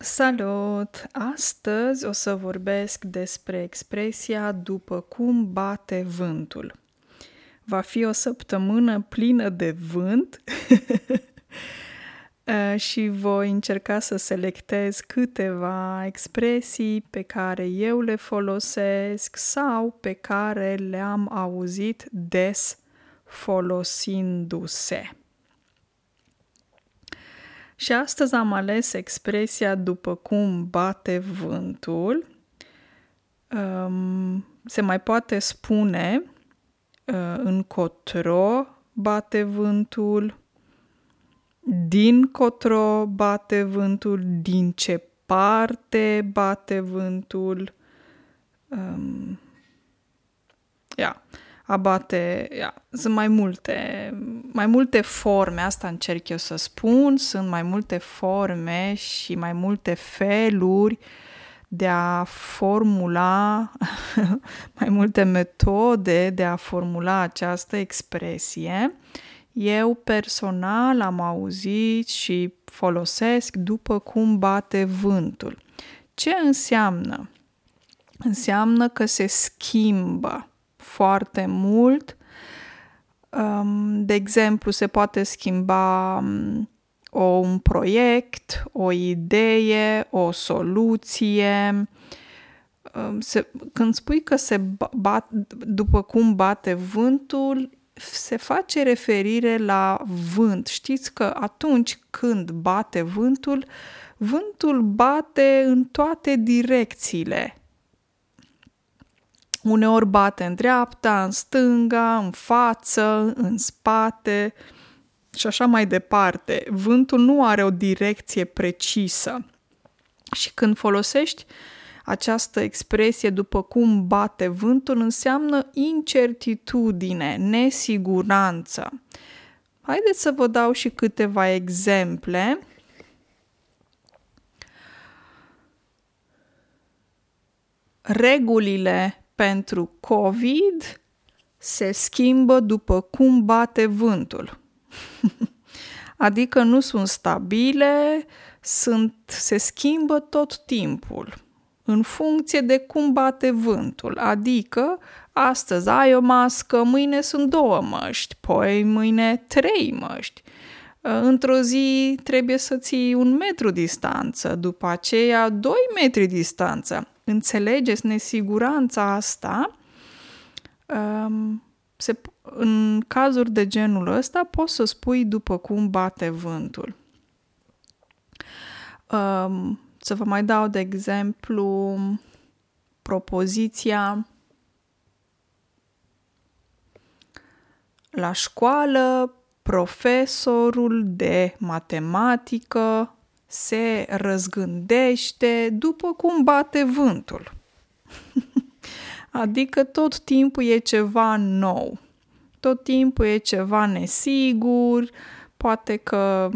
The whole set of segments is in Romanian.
Salut! Astăzi o să vorbesc despre expresia după cum bate vântul. Va fi o săptămână plină de vânt uh, și voi încerca să selectez câteva expresii pe care eu le folosesc sau pe care le-am auzit des folosindu-se. Și astăzi am ales expresia după cum bate vântul. Um, se mai poate spune uh, încotro bate vântul, din cotro bate vântul, din ce parte bate vântul. Um, yeah abate, ia, sunt mai multe, mai multe forme, asta încerc eu să spun, sunt mai multe forme și mai multe feluri de a formula, mai multe metode de a formula această expresie. Eu personal am auzit și folosesc după cum bate vântul. Ce înseamnă? Înseamnă că se schimbă foarte mult. Um, de exemplu, se poate schimba um, o, un proiect, o idee, o soluție. Um, se, când spui că se bat, după cum bate vântul, se face referire la vânt. Știți că atunci când bate vântul, vântul bate în toate direcțiile Uneori bate în dreapta, în stânga, în față, în spate și așa mai departe. Vântul nu are o direcție precisă. Și când folosești această expresie după cum bate vântul, înseamnă incertitudine, nesiguranță. Haideți să vă dau și câteva exemple. Regulile pentru COVID se schimbă după cum bate vântul. adică nu sunt stabile, sunt, se schimbă tot timpul în funcție de cum bate vântul. Adică astăzi ai o mască, mâine sunt două măști, poi mâine trei măști. Într-o zi trebuie să ții un metru distanță, după aceea doi metri distanță înțelegeți nesiguranța asta, um, se, în cazuri de genul ăsta poți să spui după cum bate vântul. Um, să vă mai dau de exemplu propoziția la școală profesorul de matematică se răzgândește după cum bate vântul. adică tot timpul e ceva nou, tot timpul e ceva nesigur, poate că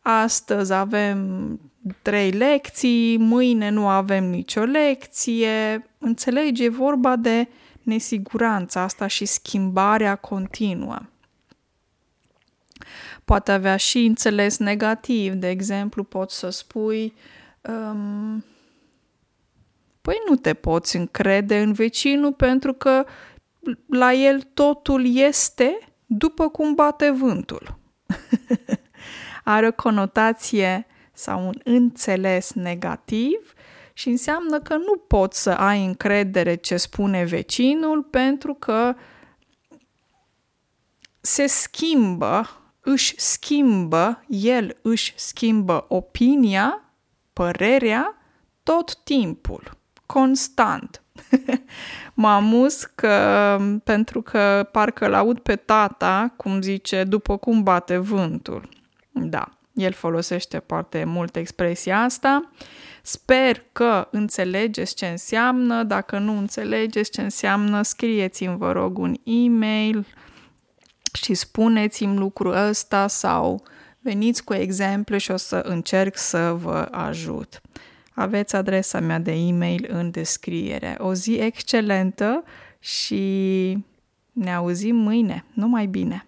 astăzi avem trei lecții, mâine nu avem nicio lecție. Înțelegi, e vorba de nesiguranța asta și schimbarea continuă poate avea și înțeles negativ. De exemplu, poți să spui um, păi nu te poți încrede în vecinul pentru că la el totul este după cum bate vântul. Are o conotație sau un înțeles negativ și înseamnă că nu poți să ai încredere ce spune vecinul pentru că se schimbă își schimbă, el își schimbă opinia, părerea, tot timpul, constant. mă amuz că, pentru că parcă l-aud pe tata, cum zice, după cum bate vântul. Da, el folosește foarte mult expresia asta. Sper că înțelegeți ce înseamnă. Dacă nu înțelegeți ce înseamnă, scrieți-mi, vă rog, un e-mail și spuneți-mi lucrul ăsta sau veniți cu exemple și o să încerc să vă ajut. Aveți adresa mea de e-mail în descriere. O zi excelentă și ne auzim mâine. Numai bine!